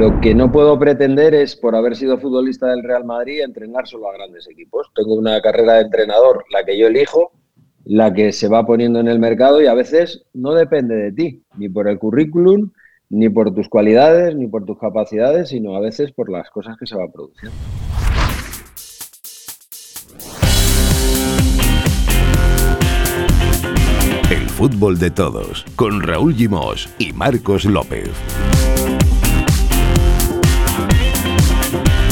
Lo que no puedo pretender es, por haber sido futbolista del Real Madrid, entrenar solo a grandes equipos. Tengo una carrera de entrenador, la que yo elijo, la que se va poniendo en el mercado y a veces no depende de ti, ni por el currículum, ni por tus cualidades, ni por tus capacidades, sino a veces por las cosas que se va produciendo. El fútbol de todos, con Raúl Gimos y Marcos López.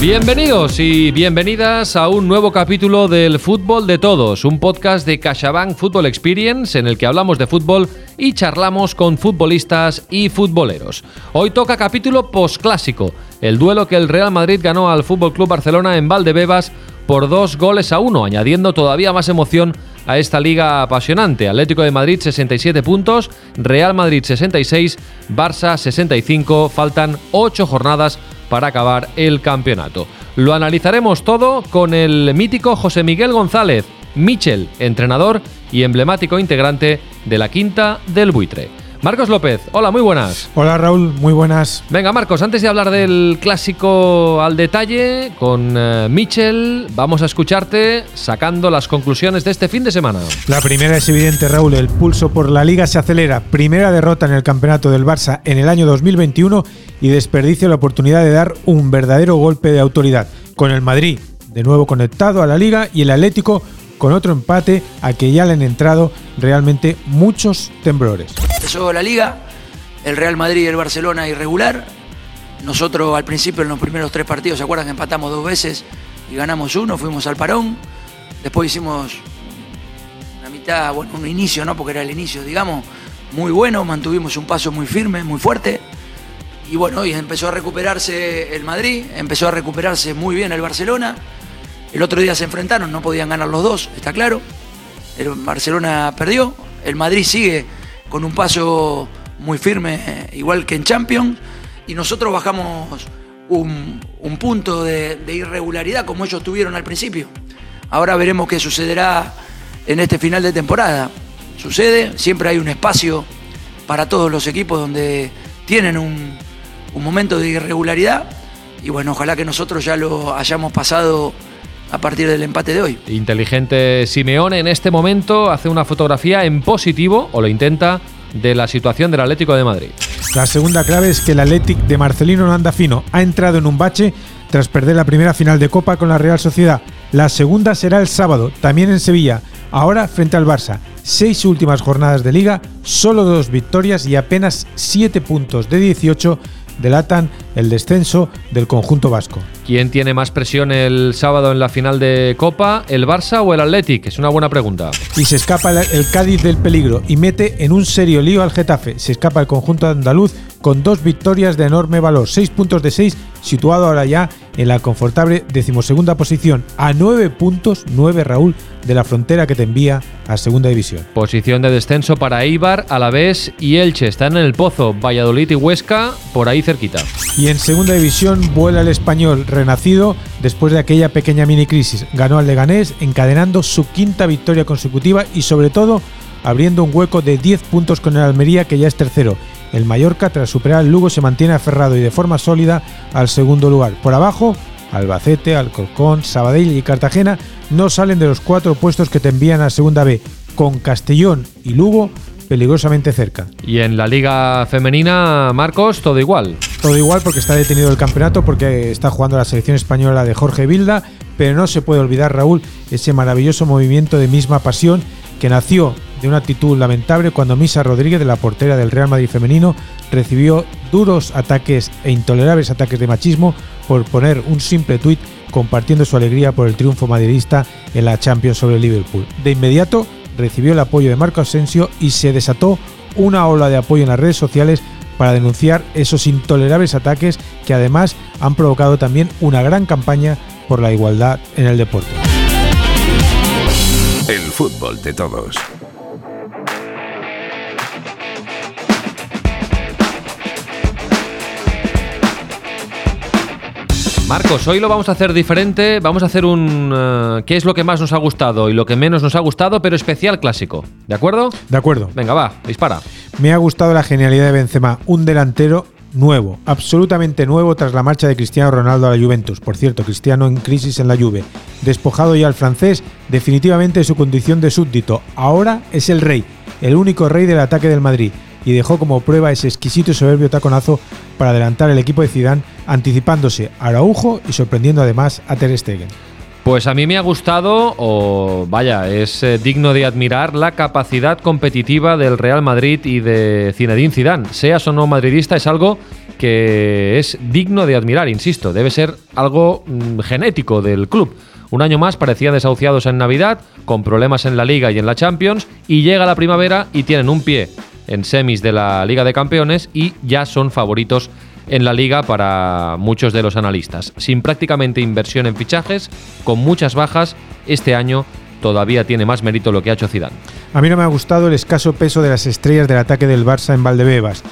Bienvenidos y bienvenidas a un nuevo capítulo del Fútbol de Todos, un podcast de CaixaBank Football Experience en el que hablamos de fútbol y charlamos con futbolistas y futboleros. Hoy toca capítulo postclásico, el duelo que el Real Madrid ganó al Fútbol Club Barcelona en Valdebebas por dos goles a uno, añadiendo todavía más emoción a esta liga apasionante. Atlético de Madrid 67 puntos, Real Madrid 66, Barça 65, faltan 8 jornadas para acabar el campeonato. Lo analizaremos todo con el mítico José Miguel González, Michel, entrenador y emblemático integrante de la quinta del buitre. Marcos López, hola, muy buenas. Hola Raúl, muy buenas. Venga Marcos, antes de hablar del clásico al detalle con eh, Michel, vamos a escucharte sacando las conclusiones de este fin de semana. La primera es evidente Raúl, el pulso por la liga se acelera. Primera derrota en el campeonato del Barça en el año 2021 y desperdicia la oportunidad de dar un verdadero golpe de autoridad. Con el Madrid de nuevo conectado a la liga y el Atlético con otro empate a que ya le han entrado realmente muchos temblores. Empezó la liga, el Real Madrid y el Barcelona irregular. Nosotros al principio en los primeros tres partidos, ¿se acuerdan que empatamos dos veces y ganamos uno? Fuimos al parón. Después hicimos una mitad, bueno, un inicio, ¿no? Porque era el inicio, digamos, muy bueno. Mantuvimos un paso muy firme, muy fuerte. Y bueno, y empezó a recuperarse el Madrid, empezó a recuperarse muy bien el Barcelona. El otro día se enfrentaron, no podían ganar los dos, está claro. El Barcelona perdió, el Madrid sigue con un paso muy firme, igual que en Champions, y nosotros bajamos un, un punto de, irregularidad como ellos tuvieron al principio. Ahora veremos qué sucederá en este final de temporada. Sucede, siempre hay un espacio para todos los equipos donde tienen un, un momento de irregularidad, y bueno, ojalá que nosotros ya lo hayamos pasado a partir del empate de hoy. Inteligente Simeone en este momento hace una fotografía en positivo, o lo intenta, de la situación del Atlético de Madrid. La segunda clave es que el Atlético de Marcelino no anda fino. Ha entrado en un bache tras perder la primera final de Copa con la Real Sociedad. La segunda será el sábado, también en Sevilla. Ahora frente al Barça. Seis últimas jornadas de liga, solo dos victorias y apenas siete puntos de 18 delatan el descenso del conjunto vasco. ¿Quién tiene más presión el sábado en la final de Copa, el Barça o el Athletic? Es una buena pregunta. Y se escapa el Cádiz del peligro y mete en un serio lío al Getafe. Se escapa el conjunto andaluz con dos victorias de enorme valor, seis puntos de seis, situado ahora ya en la confortable decimosegunda posición, a nueve puntos, nueve Raúl, de la frontera que te envía a segunda división. Posición de descenso para Ibar, Alavés y Elche. Están en el pozo, Valladolid y Huesca, por ahí cerquita. Y en segunda división vuela el español renacido después de aquella pequeña mini crisis. Ganó al Leganés, encadenando su quinta victoria consecutiva y sobre todo abriendo un hueco de 10 puntos con el Almería que ya es tercero. El Mallorca, tras superar al Lugo, se mantiene aferrado y de forma sólida al segundo lugar. Por abajo, Albacete, Alcorcón, Sabadell y Cartagena no salen de los cuatro puestos que te envían a Segunda B, con Castellón y Lugo peligrosamente cerca. Y en la liga femenina, Marcos, todo igual. Todo igual porque está detenido el campeonato, porque está jugando la selección española de Jorge Vilda, pero no se puede olvidar, Raúl, ese maravilloso movimiento de misma pasión que nació de una actitud lamentable cuando Misa Rodríguez, de la portera del Real Madrid femenino, recibió duros ataques e intolerables ataques de machismo por poner un simple tuit compartiendo su alegría por el triunfo madridista en la Champions sobre Liverpool. De inmediato recibió el apoyo de Marco Asensio y se desató una ola de apoyo en las redes sociales para denunciar esos intolerables ataques que además han provocado también una gran campaña por la igualdad en el deporte. El fútbol de todos. Marcos, hoy lo vamos a hacer diferente. Vamos a hacer un uh, qué es lo que más nos ha gustado y lo que menos nos ha gustado, pero especial clásico. ¿De acuerdo? De acuerdo. Venga, va, dispara. Me ha gustado la genialidad de Benzema, un delantero nuevo, absolutamente nuevo tras la marcha de Cristiano Ronaldo a la Juventus. Por cierto, Cristiano en crisis en la Juve. Despojado ya el francés definitivamente de su condición de súbdito. Ahora es el rey, el único rey del ataque del Madrid y dejó como prueba ese exquisito y soberbio taconazo para adelantar el equipo de Zidane, anticipándose a Araujo y sorprendiendo además a Ter Stegen. Pues a mí me ha gustado, o vaya, es eh, digno de admirar la capacidad competitiva del Real Madrid y de Zinedine Zidane. Seas o no madridista, es algo que es digno de admirar, insisto, debe ser algo mm, genético del club. Un año más parecían desahuciados en Navidad, con problemas en la Liga y en la Champions, y llega la primavera y tienen un pie en semis de la Liga de Campeones y ya son favoritos en la liga para muchos de los analistas. Sin prácticamente inversión en fichajes, con muchas bajas, este año todavía tiene más mérito lo que ha hecho Zidane. A mí no me ha gustado el escaso peso de las estrellas del ataque del Barça en Valdebebas.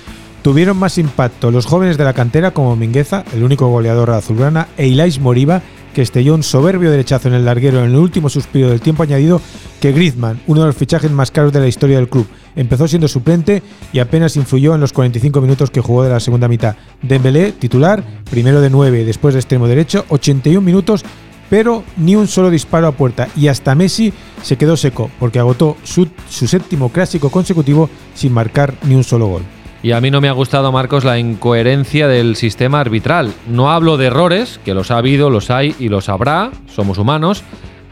Tuvieron más impacto los jóvenes de la cantera como Mingueza, el único goleador azulgrana, e Ilais Moriba, que estelló un soberbio derechazo en el larguero en el último suspiro del tiempo añadido, que Griezmann, uno de los fichajes más caros de la historia del club. Empezó siendo suplente y apenas influyó en los 45 minutos que jugó de la segunda mitad. Dembélé, titular, primero de 9, después de extremo derecho, 81 minutos, pero ni un solo disparo a puerta. Y hasta Messi se quedó seco, porque agotó su, su séptimo clásico consecutivo sin marcar ni un solo gol. Y a mí no me ha gustado, Marcos, la incoherencia del sistema arbitral. No hablo de errores, que los ha habido, los hay y los habrá, somos humanos,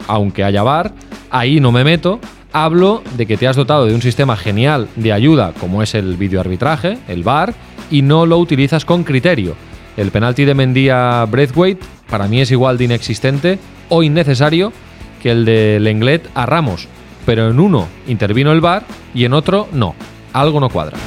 aunque haya VAR, ahí no me meto. Hablo de que te has dotado de un sistema genial de ayuda, como es el videoarbitraje, el VAR, y no lo utilizas con criterio. El penalti de Mendía Breathwaite para mí es igual de inexistente o innecesario que el de Lenglet a Ramos, pero en uno intervino el VAR y en otro no. Algo no cuadra.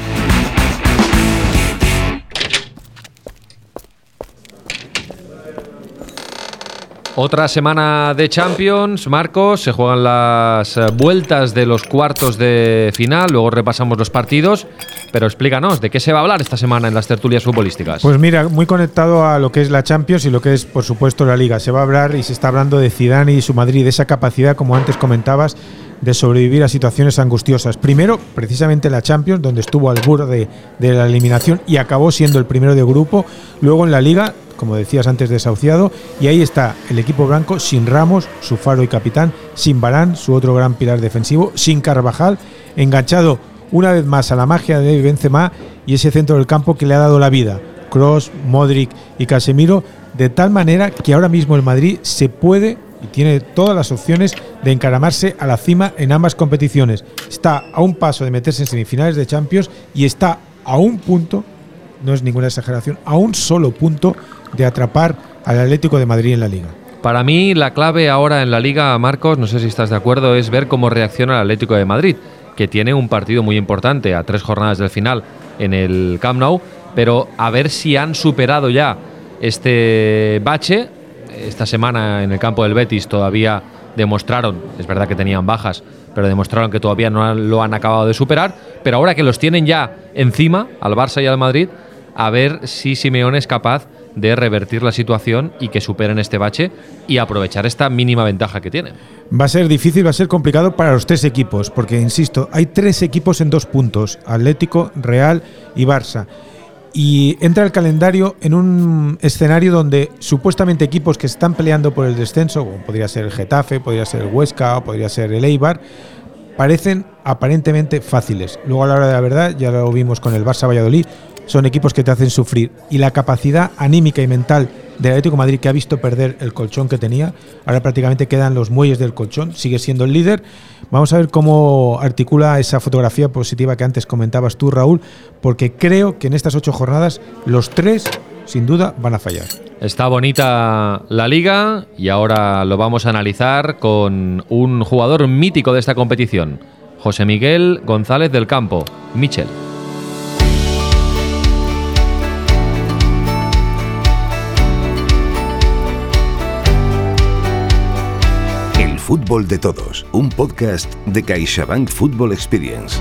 Otra semana de Champions, Marcos, se juegan las eh, vueltas de los cuartos de final, luego repasamos los partidos, pero explícanos, ¿de qué se va a hablar esta semana en las tertulias futbolísticas? Pues mira, muy conectado a lo que es la Champions y lo que es, por supuesto, la Liga. Se va a hablar y se está hablando de Zidane y su Madrid, de esa capacidad, como antes comentabas, de sobrevivir a situaciones angustiosas. Primero, precisamente la Champions, donde estuvo al borde de la eliminación y acabó siendo el primero de grupo. Luego en la Liga, como decías antes, desahuciado. Y ahí está el equipo blanco sin Ramos, su faro y capitán, sin Barán, su otro gran pilar defensivo, sin Carvajal, enganchado una vez más a la magia de Benzema y ese centro del campo que le ha dado la vida. Cross, Modric y Casemiro, de tal manera que ahora mismo el Madrid se puede y tiene todas las opciones de encaramarse a la cima en ambas competiciones. Está a un paso de meterse en semifinales de Champions y está a un punto, no es ninguna exageración, a un solo punto de atrapar al Atlético de Madrid en la liga. Para mí la clave ahora en la liga, Marcos, no sé si estás de acuerdo, es ver cómo reacciona el Atlético de Madrid, que tiene un partido muy importante a tres jornadas del final en el Camp Nou, pero a ver si han superado ya este bache. Esta semana en el campo del Betis todavía demostraron, es verdad que tenían bajas, pero demostraron que todavía no lo han acabado de superar, pero ahora que los tienen ya encima, al Barça y al Madrid, a ver si Simeone es capaz de revertir la situación y que superen este bache y aprovechar esta mínima ventaja que tienen. Va a ser difícil, va a ser complicado para los tres equipos, porque, insisto, hay tres equipos en dos puntos, Atlético, Real y Barça. Y entra el calendario en un escenario donde supuestamente equipos que están peleando por el descenso, como podría ser el Getafe, podría ser el Huesca o podría ser el Eibar, parecen aparentemente fáciles. Luego a la hora de la verdad, ya lo vimos con el Barça Valladolid, son equipos que te hacen sufrir. Y la capacidad anímica y mental del Atlético Madrid, que ha visto perder el colchón que tenía, ahora prácticamente quedan los muelles del colchón, sigue siendo el líder. Vamos a ver cómo articula esa fotografía positiva que antes comentabas tú, Raúl, porque creo que en estas ocho jornadas los tres, sin duda, van a fallar. Está bonita la liga y ahora lo vamos a analizar con un jugador mítico de esta competición, José Miguel González del Campo, Michel. Fútbol de Todos, un podcast de CaixaBank Football Experience.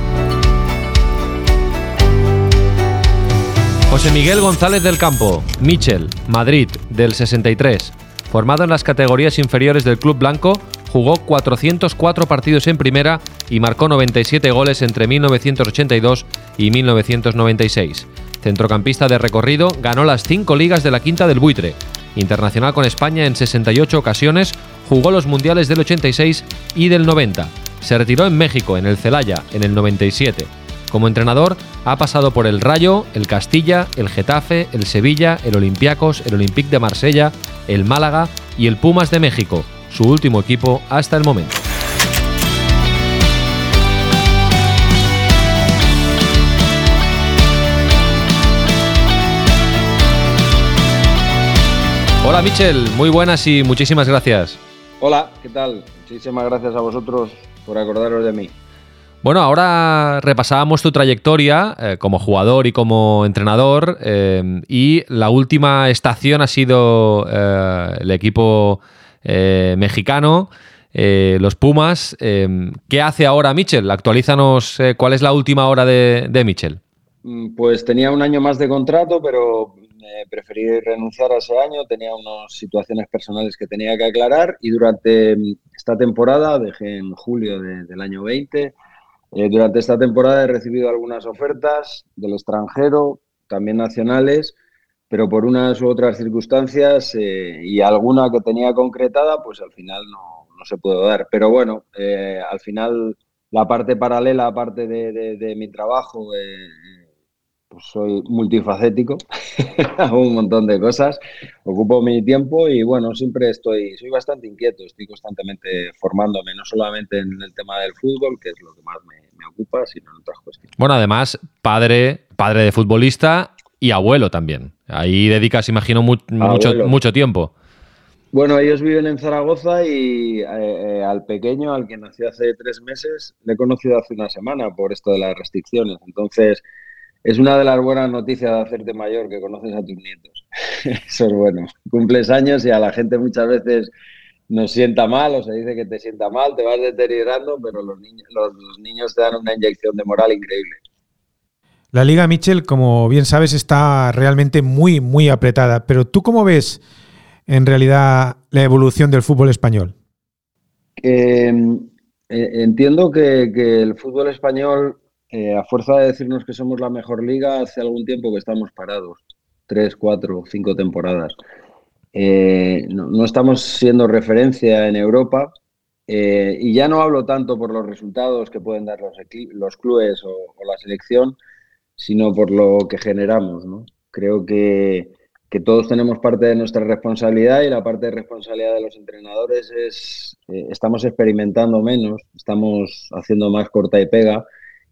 José Miguel González del Campo, Michel, Madrid, del 63. Formado en las categorías inferiores del Club Blanco, jugó 404 partidos en primera y marcó 97 goles entre 1982 y 1996 centrocampista de recorrido, ganó las cinco ligas de la quinta del buitre. Internacional con España en 68 ocasiones, jugó los mundiales del 86 y del 90. Se retiró en México, en el Celaya, en el 97. Como entrenador, ha pasado por el Rayo, el Castilla, el Getafe, el Sevilla, el Olympiacos, el Olympique de Marsella, el Málaga y el Pumas de México, su último equipo hasta el momento. Hola Michel, muy buenas y muchísimas gracias. Hola, ¿qué tal? Muchísimas gracias a vosotros por acordaros de mí. Bueno, ahora repasábamos tu trayectoria eh, como jugador y como entrenador eh, y la última estación ha sido eh, el equipo mexicano, los Pumas. ¿Qué hace ahora Michel? Actualízanos cuál es la última hora de, de Michel. Mm, pues tenía un año más de contrato, pero preferí renunciar a ese año, tenía unas situaciones personales que tenía que aclarar y durante esta temporada, dejé en julio del año 20, eh, durante esta temporada he recibido algunas ofertas del extranjero, también nacionales, pero por unas u otras circunstancias eh, y alguna que tenía concretada, pues al final no, no se pudo dar. Pero bueno, eh, al final la parte paralela, aparte de, de mi trabajo, pues soy multifacético, hago un montón de cosas, ocupo mi tiempo y bueno, siempre estoy, soy bastante inquieto, estoy constantemente formándome, no solamente en el tema del fútbol, que es lo que más me, ocupa, sino en otras cuestiones. Bueno, además, padre, padre de futbolista y abuelo también. Ahí dedicas, imagino, mucho, mucho tiempo. Bueno, ellos viven en Zaragoza y eh, eh, al pequeño, al que nació hace tres meses, le he conocido hace una semana por esto de las restricciones. Entonces, es una de las buenas noticias de hacerte mayor, que conoces a tus nietos. Eso es bueno. Cumples años y a la gente muchas veces nos sienta mal o se dice que te sienta mal, te vas deteriorando, pero los niños, los, niños te dan una inyección de moral increíble. La Liga Mitchell, como bien sabes, está realmente muy, muy apretada. Pero ¿tú cómo ves en realidad la evolución del fútbol español? Eh, entiendo que, que, el fútbol español eh, a fuerza de decirnos que somos la mejor liga, hace algún tiempo que estamos parados, tres, cuatro, cinco temporadas. Eh, no, estamos siendo referencia en Europa eh, y ya no hablo tanto por los resultados que pueden dar los, clubes o, la selección, sino por lo que generamos. Creo que, que, todos tenemos parte de nuestra responsabilidad y la parte de responsabilidad de los entrenadores es, estamos experimentando menos, estamos haciendo más corta y pega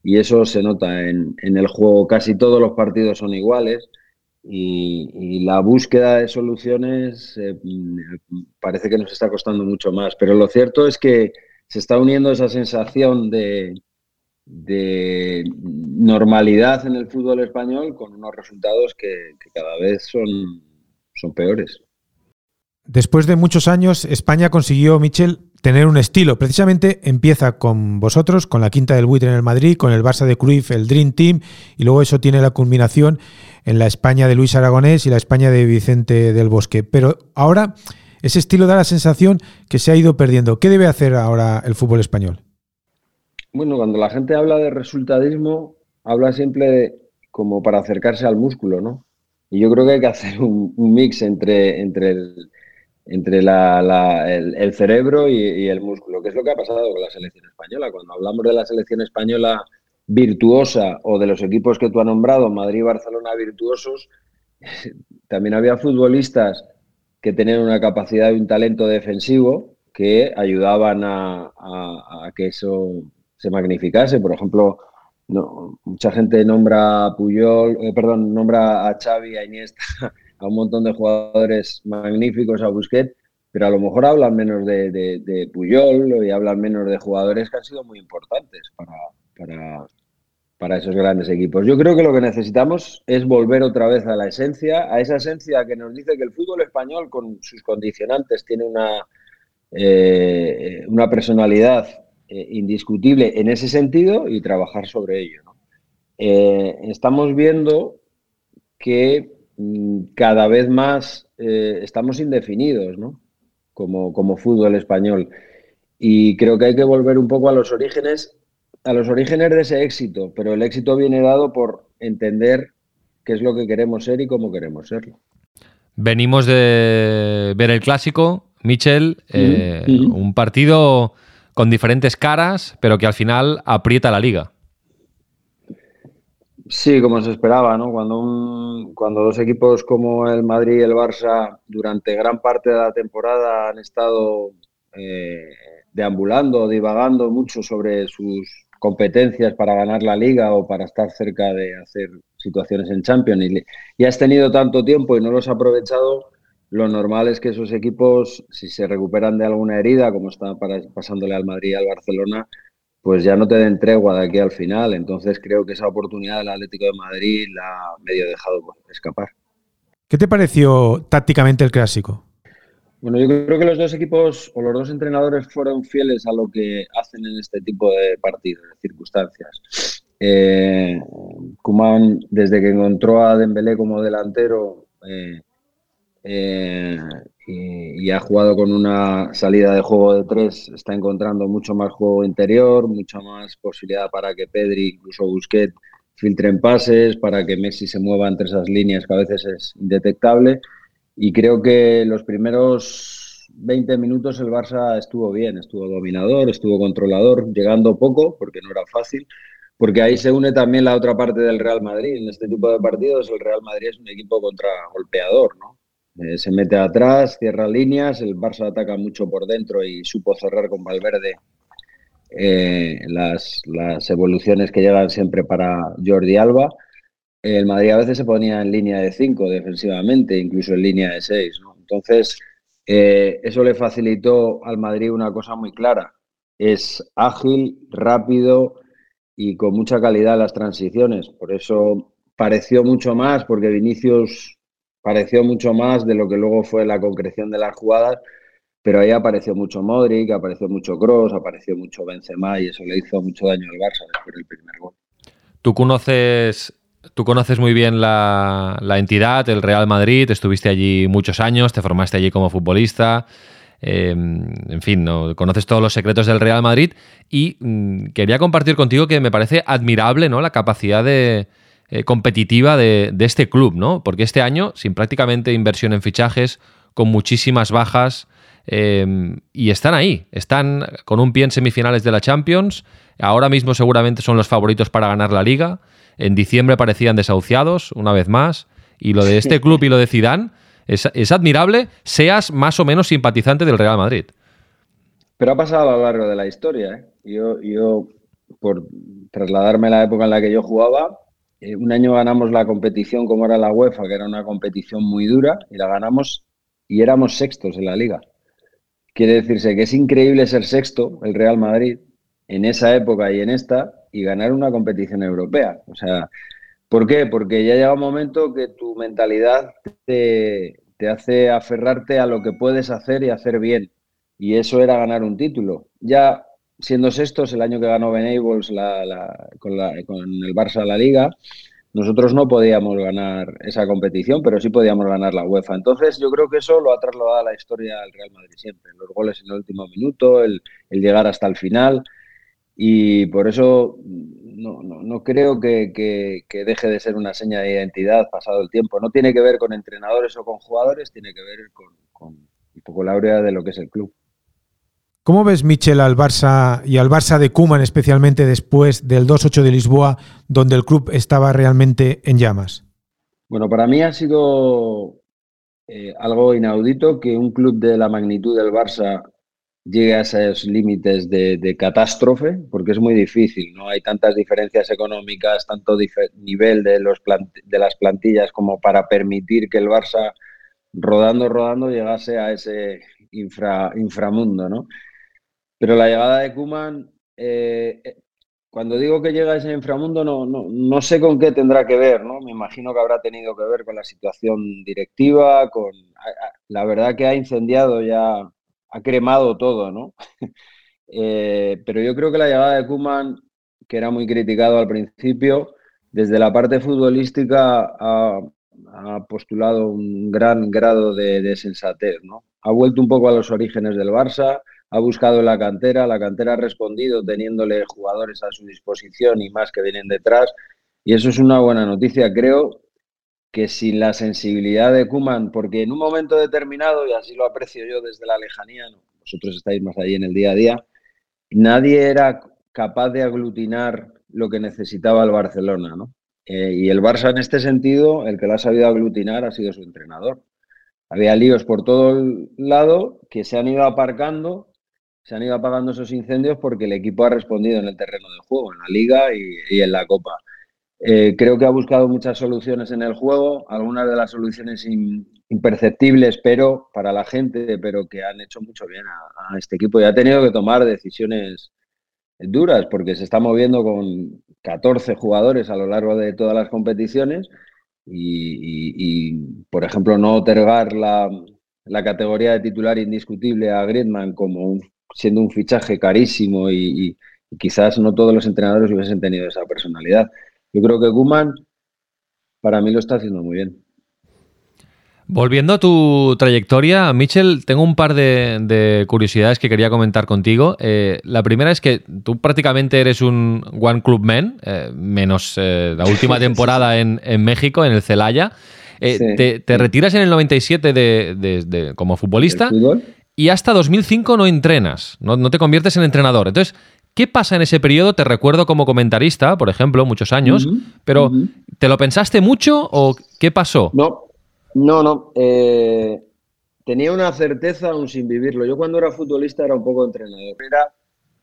y eso se nota en, el juego. Casi todos los partidos son iguales y, la búsqueda de soluciones eh, parece que nos está costando mucho más. Pero lo cierto es que se está uniendo esa sensación de, normalidad en el fútbol español con unos resultados que, cada vez son, son peores. Después de muchos años, España consiguió, Michel, tener un estilo. Precisamente empieza con vosotros, con la quinta del buitre en el Madrid, con el Barça de Cruyff, el Dream Team, y luego eso tiene la culminación en la España de Luis Aragonés y la España de Vicente del Bosque. Pero ahora ese estilo da la sensación que se ha ido perdiendo. ¿Qué debe hacer ahora el fútbol español? Bueno, cuando la gente habla de resultadismo, habla siempre como para acercarse al músculo, ¿no? Y yo creo que hay que hacer un, mix entre, entre el, entre el, cerebro y, el músculo, que es lo que ha pasado con la selección española. Cuando hablamos de la selección española virtuosa o de los equipos que tú has nombrado, Madrid y Barcelona virtuosos, también había futbolistas que tenían una capacidad y un talento defensivo que ayudaban a, que eso se magnificase. Por ejemplo, no, mucha gente nombra a Puyol, eh, perdón, nombra a Xavi, a Iniesta a un montón de jugadores magníficos, a Busquets, pero a lo mejor hablan menos de, de, Puyol y hablan menos de jugadores que han sido muy importantes para, para, para esos grandes equipos. Yo creo que lo que necesitamos es volver otra vez a la esencia, a esa esencia que nos dice que el fútbol español con sus condicionantes tiene una, eh, una personalidad eh, indiscutible en ese sentido y trabajar sobre ello. Eh, estamos viendo que cada vez más eh, estamos indefinidos, ¿no? Como, como fútbol español. Y creo que hay que volver un poco a los orígenes, a los orígenes de ese éxito, pero el éxito viene dado por entender qué es lo que queremos ser y cómo queremos serlo. Venimos de ver el clásico, Michel, eh, un partido con diferentes caras, pero que al final aprieta la liga. Sí, como se esperaba, ¿no? Cuando, cuando dos equipos como el Madrid y el Barça durante gran parte de la temporada han estado eh, deambulando, divagando mucho sobre sus competencias para ganar la liga o para estar cerca de hacer situaciones en Champions y, y has tenido tanto tiempo y no los has aprovechado, lo normal es que esos equipos, si se recuperan de alguna herida, como está pasándole al Madrid y al Barcelona, pues ya no te den tregua de aquí al final. Entonces creo que esa oportunidad del Atlético de Madrid la ha medio dejado escapar. ¿Qué te pareció tácticamente el clásico? Bueno, yo creo que los dos equipos o los dos entrenadores fueron fieles a lo que hacen en este tipo de partidos, de circunstancias. Eh, Kuman, desde que encontró a Dembélé como delantero, eh, eh, y, ha jugado con una salida de juego de tres, está encontrando mucho más juego interior, mucha más posibilidad para que Pedri, incluso Busquets, filtren pases, para que Messi se mueva entre esas líneas que a veces es indetectable. Y creo que los primeros 20 minutos el Barça estuvo bien, estuvo dominador, estuvo controlador, llegando poco, porque no era fácil, porque ahí se une también la otra parte del Real Madrid. En este tipo de partidos el Real Madrid es un equipo contra golpeador, ¿no? Eh, se mete atrás, cierra líneas, el Barça ataca mucho por dentro y supo cerrar con Valverde eh, las, evoluciones que llegan siempre para Jordi Alba. El Madrid a veces se ponía en línea de 5 defensivamente, incluso en línea de 6. Entonces, eh, eso le facilitó al Madrid una cosa muy clara. Es ágil, rápido y con mucha calidad las transiciones. Por eso pareció mucho más, porque Vinicius pareció mucho más de lo que luego fue la concreción de las jugadas, pero ahí apareció mucho Modric, apareció mucho Cross, apareció mucho Benzema y eso le hizo mucho daño al Barça después del primer gol. Tú conoces, tú conoces muy bien la, entidad, el Real Madrid, estuviste allí muchos años, te formaste allí como futbolista. Em, en fin, ¿no? conoces todos los secretos del Real Madrid y mm, quería compartir contigo que me parece admirable ¿no? la capacidad de, eh, competitiva de, este club, ¿no? Porque este año, sin prácticamente inversión en fichajes, con muchísimas bajas, em, y están ahí, están con un pie en semifinales de la Champions, ahora mismo seguramente son los favoritos para ganar la liga, en diciembre parecían desahuciados, una vez más, y lo de este club y lo de Zidane es, admirable, seas más o menos simpatizante del Real Madrid. Pero ha pasado a lo largo de la historia. ¿eh? Yo, yo, por trasladarme a la época en la que yo jugaba, eh, un año ganamos la competición como era la UEFA, que era una competición muy dura, y la ganamos y éramos sextos en la liga. Quiere decirse que es increíble ser sexto, el Real Madrid, en esa época y en esta, y ganar una competición europea. O sea, ¿por qué? Porque ya llega un momento que tu mentalidad te, te hace aferrarte a lo que puedes hacer y hacer bien. Y eso era ganar un título. Ya siendo sextos el año que ganó Benables la, con, el Barça la Liga, nosotros no podíamos ganar esa competición, pero sí podíamos ganar la UEFA. Entonces yo creo que eso lo ha trasladado a la historia del Real Madrid siempre, los goles en el último minuto, el, llegar hasta el final y por eso no, no, creo que, deje de ser una seña de identidad pasado el tiempo. No tiene que ver con entrenadores o con jugadores, tiene que ver con, con un poco la aurea de lo que es el club. ¿Cómo ves, Michel, al Barça y al Barça de Kuman, especialmente después del 2-8 de Lisboa, donde el club estaba realmente en llamas? Bueno, para mí ha sido eh, algo inaudito que un club de la magnitud del Barça llegue a esos límites de, catástrofe, porque es muy difícil, ¿no? Hay tantas diferencias económicas, tanto nivel de, los de las plantillas como para permitir que el Barça, rodando, rodando, llegase a ese infra, inframundo, ¿no? Pero la llegada de Kuman, eh, eh, cuando digo que llega a ese inframundo, no, no, sé con qué tendrá que ver, ¿no? Me imagino que habrá tenido que ver con la situación directiva, con la verdad que ha incendiado ya, ha cremado todo, ¿no? Eh, pero yo creo que la llegada de Kuman, que era muy criticado al principio, desde la parte futbolística ha, postulado un gran grado de, de, sensatez, ¿no? Ha vuelto un poco a los orígenes del Barça, ha buscado la cantera, la cantera ha respondido teniéndole jugadores a su disposición y más que vienen detrás. Y eso es una buena noticia, creo. que sin la sensibilidad de Kuman, porque en un momento determinado, y así lo aprecio yo desde la lejanía, vosotros estáis más ahí en el día a día, nadie era capaz de aglutinar lo que necesitaba el Barcelona, ¿no? Eh, y el Barça en este sentido, el que lo ha sabido aglutinar ha sido su entrenador. Había líos por todo el lado que se han ido aparcando, se han ido apagando esos incendios porque el equipo ha respondido en el terreno de juego, en la liga y, en la copa. Eh, creo que ha buscado muchas soluciones en el juego, algunas de las soluciones imperceptibles, pero para la gente, pero que han hecho mucho bien a, este equipo y ha tenido que tomar decisiones duras porque se está moviendo con 14 jugadores a lo largo de todas las competiciones y, por ejemplo, no otorgar la, categoría de titular indiscutible a Griezmann como siendo un fichaje carísimo y, quizás no todos los entrenadores hubiesen tenido esa personalidad. Yo creo que Guman para mí lo está haciendo muy bien. Volviendo a tu trayectoria, Michel, tengo un par de, curiosidades que quería comentar contigo. Eh, la primera es que tú prácticamente eres un One Club Man, eh, menos eh, la última temporada en, México, en el Celaya. te, retiras en el 97 de, como futbolista y hasta 2005 no entrenas, no, te conviertes en entrenador. Entonces, ¿qué pasa en ese periodo? Te recuerdo como comentarista, por ejemplo, muchos años, pero ¿te lo pensaste mucho o qué pasó? No, no, no. Eh, tenía una certeza aún sin vivirlo. Yo cuando era futbolista era un poco entrenador. Era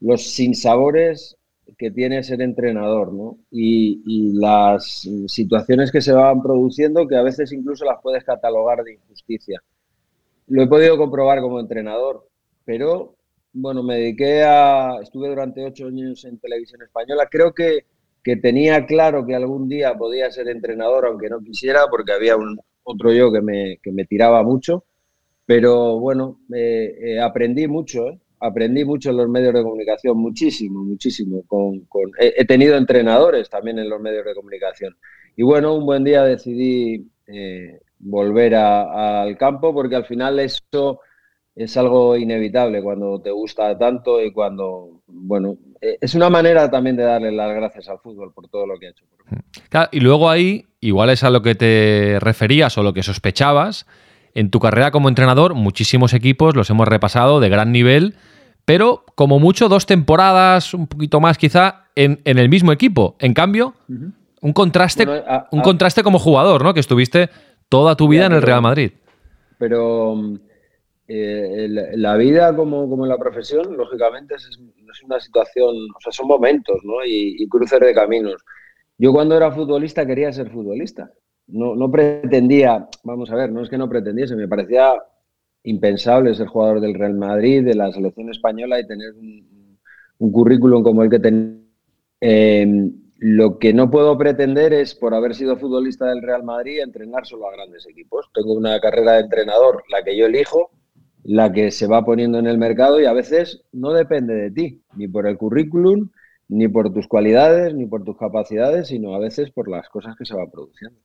los sinsabores que tiene ser entrenador, ¿no? Y, las situaciones que se van produciendo que a veces incluso las puedes catalogar de injusticia. Lo he podido comprobar como entrenador, pero bueno, me dediqué a. Estuve durante ocho años en televisión española. Creo que, que tenía claro que algún día podía ser entrenador, aunque no quisiera, porque había un, otro yo que me, que me tiraba mucho, pero bueno, eh, aprendí mucho, ¿eh? aprendí mucho en los medios de comunicación, muchísimo, muchísimo. Con, he, tenido entrenadores también en los medios de comunicación. Y bueno, un buen día decidí eh, volver al campo porque al final eso es algo inevitable cuando te gusta tanto y cuando, bueno, es una manera también de darle las gracias al fútbol por todo lo que ha hecho. y luego ahí igual es a lo que te referías o lo que sospechabas. En tu carrera como entrenador, muchísimos equipos los hemos repasado de gran nivel, pero como mucho dos temporadas, un poquito más quizá, en, el mismo equipo. En cambio, un, contraste, un contraste como jugador, ¿no? Que estuviste toda tu vida en el Real Madrid. Pero eh, la vida como, como la profesión, lógicamente, es, una situación, o sea, son momentos, ¿no? Y, y cruces de caminos. Yo cuando era futbolista quería ser futbolista. No, no pretendía, vamos a ver, no es que no pretendiese, me parecía impensable ser jugador del Real Madrid, de la selección española y tener un, currículum como el que tenía. Em, lo que no puedo pretender es, por haber sido futbolista del Real Madrid, entrenar solo a grandes equipos. Tengo una carrera de entrenador, la que yo elijo, la que se va poniendo en el mercado y a veces no depende de ti, ni por el currículum, ni por tus cualidades, ni por tus capacidades, sino a veces por las cosas que se van produciendo.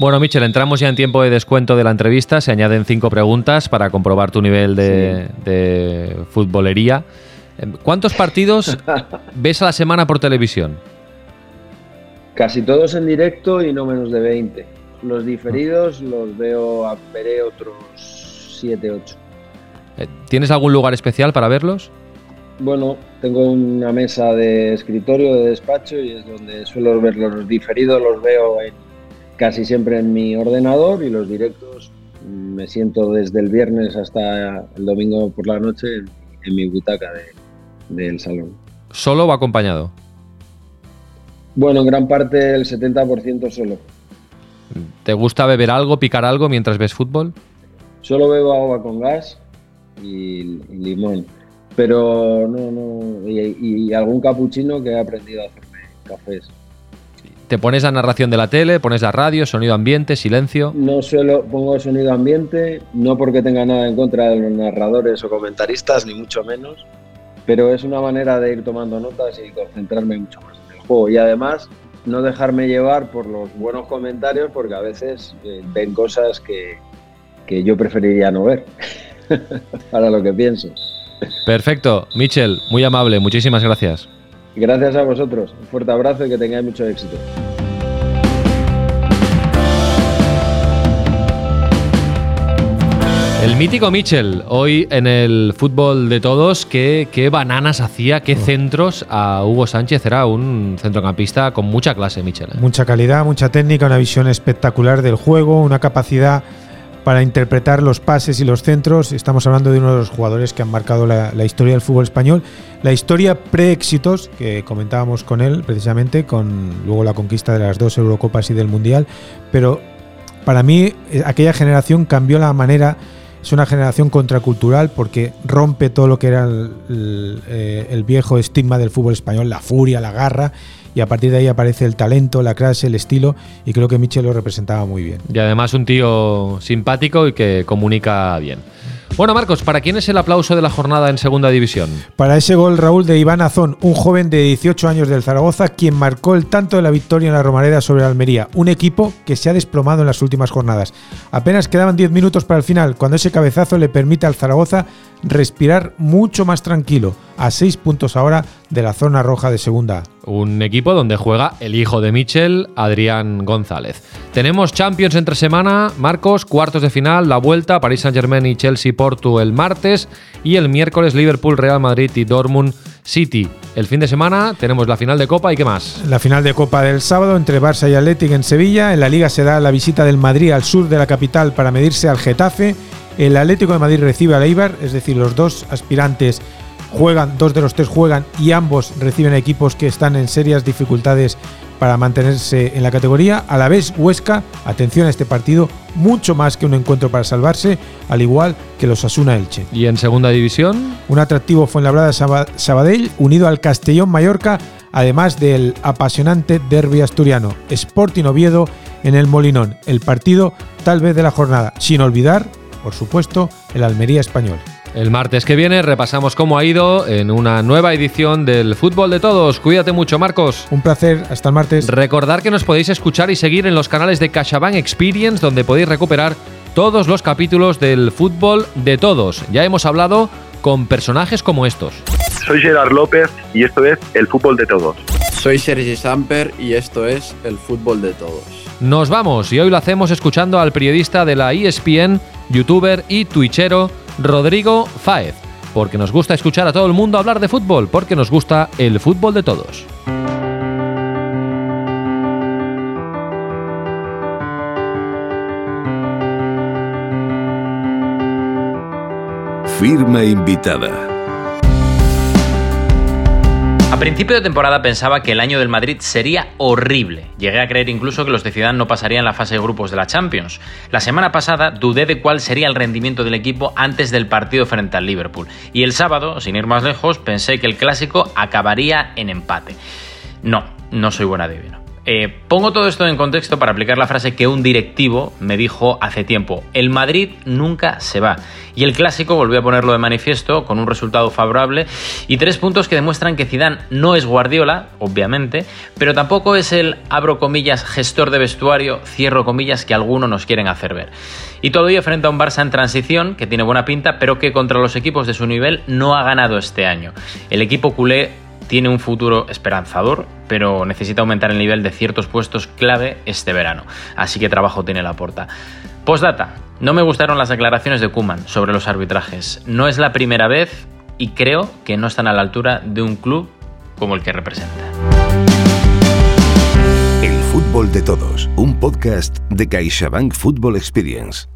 Bueno, Michel, entramos ya en tiempo de descuento de la entrevista. Se añaden cinco preguntas para comprobar tu nivel de, futbolería. Em, ¿Cuántos partidos ves a la semana por televisión? Casi todos en directo y no menos de 20. Los diferidos los veo, veré otros 7, 8. Eh, ¿Tienes algún lugar especial para verlos? Bueno, tengo una mesa de escritorio, de despacho y es donde suelo ver los diferidos, los veo casi siempre en mi ordenador y los directos me siento desde el viernes hasta el domingo por la noche en, mi butaca del salón. ¿Solo o acompañado? Bueno, en gran parte el 70% solo. ¿Te gusta beber algo, picar algo mientras ves fútbol? Solo bebo agua con gas y limón pero no, no, y, algún capuchino que he aprendido a hacerme cafés. ¿Te pones la narración de la tele, pones la radio, sonido ambiente, silencio? No suelo, pongo sonido ambiente, no porque tenga nada en contra de los narradores o comentaristas, ni mucho menos, pero es una manera de ir tomando notas y concentrarme mucho más juego. Y además, no dejarme llevar por los buenos comentarios, porque a veces eh, ven cosas que, que yo preferiría no ver, para lo que pienso. Perfecto, Michel, muy amable, muchísimas gracias. Gracias a vosotros, un fuerte abrazo y que tengáis mucho éxito. El mítico Mitchell, hoy en el fútbol de todos, qué, qué bananas hacía, qué centros a Hugo Sánchez. Era un centrocampista con mucha clase, Mitchell. ¿eh? Mucha calidad, mucha técnica, una visión espectacular del juego, una capacidad para interpretar los pases y los centros. Estamos hablando de uno de los jugadores que han marcado la, la historia del fútbol español, la historia pre-éxitos que comentábamos con él precisamente, con luego la conquista de las dos Eurocopas y del Mundial. Pero para mí eh, aquella generación cambió la manera es una generación contracultural porque rompe todo lo que era eh, el, viejo estigma del fútbol español, la furia, la garra, y a partir de ahí aparece el talento, la clase, el estilo, y creo que Michel lo representaba muy bien. Y además un tío simpático y que comunica bien. Bueno, Marcos, ¿para quién es el aplauso de la jornada en Segunda División? Para ese gol, Raúl, de Iván Azón, un joven de 18 años del Zaragoza, quien marcó el tanto de la victoria en la Romareda sobre Almería, un equipo que se ha desplomado en las últimas jornadas. Apenas quedaban 10 minutos para el final, cuando ese cabezazo le permite al Zaragoza respirar mucho más tranquilo, a 6 puntos ahora de la zona roja de segunda. Un equipo donde juega el hijo de Michel, Adrián González. Tenemos Champions entre semana, Marcos, cuartos de final, la vuelta, París Saint-Germain y Chelsea Porto el martes y el miércoles Liverpool, Real Madrid y Dortmund City. El fin de semana tenemos la final de Copa y qué más. La final de Copa del sábado entre Barça y Athletic en Sevilla. En la Liga se da la visita del Madrid al sur de la capital para medirse al Getafe. El Atlético de Madrid recibe al Eibar, es decir, los dos aspirantes juegan, dos de los tres juegan y ambos reciben equipos que están en serias dificultades para mantenerse en la categoría. A la vez, Huesca, atención a este partido, mucho más que un encuentro para salvarse, al igual que los Asuna Elche. ¿Y en segunda división? Un atractivo fue en Labrada Sabadell, unido al Castellón Mallorca, además del apasionante derby asturiano. Sporting Oviedo en el Molinón, el partido tal vez de la jornada, sin olvidar, por supuesto, el Almería español. El martes que viene repasamos cómo ha ido en una nueva edición del Fútbol de Todos. Cuídate mucho, Marcos. Un placer, hasta el martes. Recordar que nos podéis escuchar y seguir en los canales de CaixaBank Experience, donde podéis recuperar todos los capítulos del Fútbol de Todos. Ya hemos hablado con personajes como estos. Soy Gerard López y esto es El Fútbol de Todos. Soy Sergi Samper y esto es El Fútbol de Todos. Nos vamos y hoy lo hacemos escuchando al periodista de la ESPN, youtuber y twitchero Rodrigo Fáez, porque nos gusta escuchar a todo el mundo hablar de fútbol, porque nos gusta el fútbol de todos. Firma invitada. A principio de temporada pensaba que el año del Madrid sería horrible. Llegué a creer incluso que los de Zidane no pasarían la fase de grupos de la Champions. La semana pasada dudé de cuál sería el rendimiento del equipo antes del partido frente al Liverpool. Y el sábado, sin ir más lejos, pensé que el clásico acabaría en empate. No, no soy buen adivino. Eh, pongo todo esto en contexto para aplicar la frase que un directivo me dijo hace tiempo, el Madrid nunca se va. Y el clásico volvió a ponerlo de manifiesto con un resultado favorable y tres puntos que demuestran que Zidane no es Guardiola, obviamente, pero tampoco es el, abro comillas, gestor de vestuario, cierro comillas, que algunos nos quieren hacer ver. Y todo ello frente a un Barça en transición, que tiene buena pinta, pero que contra los equipos de su nivel no ha ganado este año. El equipo culé tiene un futuro esperanzador, pero necesita aumentar el nivel de ciertos puestos clave este verano. Así que trabajo tiene la porta. Postdata. No me gustaron las declaraciones de Kuman sobre los arbitrajes. No es la primera vez y creo que no están a la altura de un club como el que representa. El fútbol de todos, un podcast de CaixaBank Football Experience.